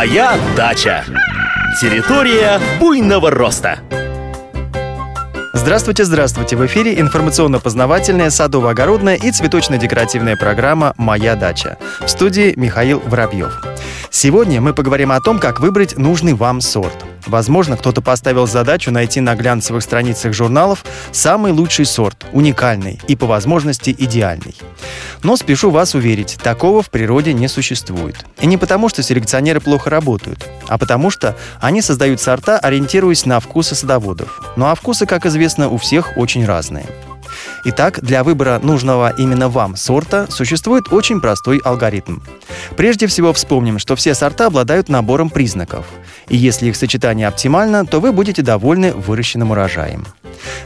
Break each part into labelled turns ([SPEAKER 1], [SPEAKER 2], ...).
[SPEAKER 1] Моя дача. Территория буйного роста.
[SPEAKER 2] Здравствуйте, здравствуйте! В эфире информационно-познавательная, садово-огородная и цветочно-декоративная программа «Моя дача». В студии Михаил Воробьев. Сегодня мы поговорим о том, как выбрать нужный вам сорт. Возможно, кто-то поставил задачу найти на глянцевых страницах журналов самый лучший сорт, уникальный и по возможности идеальный. Но спешу вас уверить, такого в природе не существует. И не потому, что селекционеры плохо работают, а потому что они создают сорта, ориентируясь на вкусы садоводов. Ну а вкусы, как известно, у всех очень разные. Итак, для выбора нужного именно вам сорта существует очень простой алгоритм. Прежде всего вспомним, что все сорта обладают набором признаков. И если их сочетание оптимально, то вы будете довольны выращенным урожаем.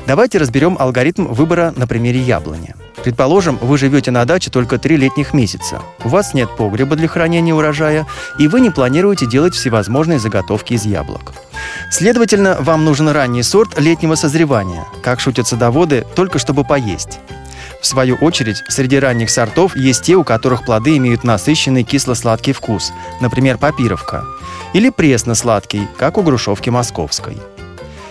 [SPEAKER 2] Давайте разберем алгоритм выбора на примере яблони. Предположим, вы живете на даче только три летних месяца. У вас нет погреба для хранения урожая, и вы не планируете делать всевозможные заготовки из яблок. Следовательно, вам нужен ранний сорт летнего созревания, как шутят садоводы, только чтобы поесть. В свою очередь, среди ранних сортов есть те, у которых плоды имеют насыщенный кисло-сладкий вкус, например, папировка, или пресно-сладкий, как у грушевки московской –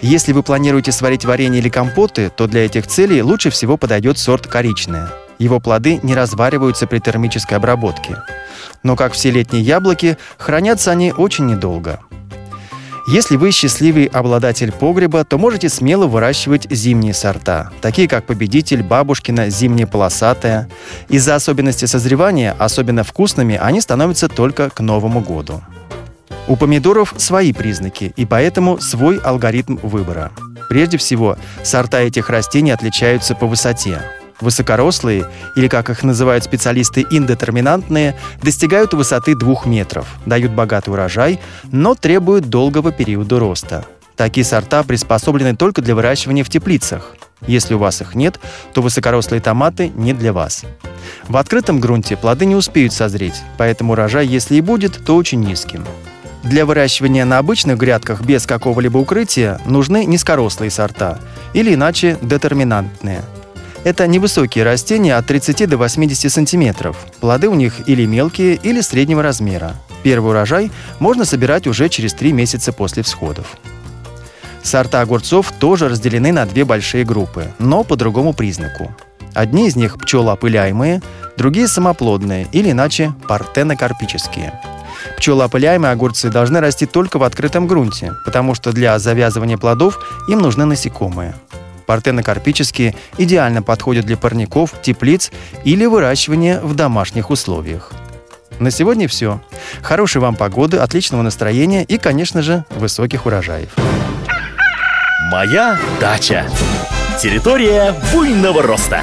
[SPEAKER 2] если вы планируете сварить варенье или компоты, то для этих целей лучше всего подойдет сорт коричное. Его плоды не развариваются при термической обработке. Но, как все летние яблоки, хранятся они очень недолго. Если вы счастливый обладатель погреба, то можете смело выращивать зимние сорта, такие как Победитель, Бабушкина, Зимняя полосатая. Из-за особенностей созревания, особенно вкусными, они становятся только к Новому году. У помидоров свои признаки, и поэтому свой алгоритм выбора. Прежде всего, сорта этих растений отличаются по высоте. Высокорослые, или как их называют специалисты, индетерминантные, достигают высоты 2 метров, дают богатый урожай, но требуют долгого периода роста. Такие сорта приспособлены только для выращивания в теплицах. Если у вас их нет, то высокорослые томаты не для вас. В открытом грунте плоды не успеют созреть, поэтому урожай, если и будет, то очень низким. Для выращивания на обычных грядках без какого-либо укрытия нужны низкорослые сорта, или иначе детерминантные. Это невысокие растения от 30 до 80 сантиметров. Плоды у них или мелкие, или среднего размера. Первый урожай можно собирать уже через 3 месяца после всходов. Сорта огурцов тоже разделены на две большие группы, но по другому признаку. Одни из них пчелоопыляемые, другие самоплодные или иначе партенокарпические – Пчелоопыляемые огурцы должны расти только в открытом грунте, потому что для завязывания плодов им нужны насекомые. Партенокарпические идеально подходят для парников, теплиц или выращивания в домашних условиях. На сегодня все. Хорошей вам погоды, отличного настроения и, конечно же, высоких урожаев.
[SPEAKER 1] Моя дача. Территория буйного роста.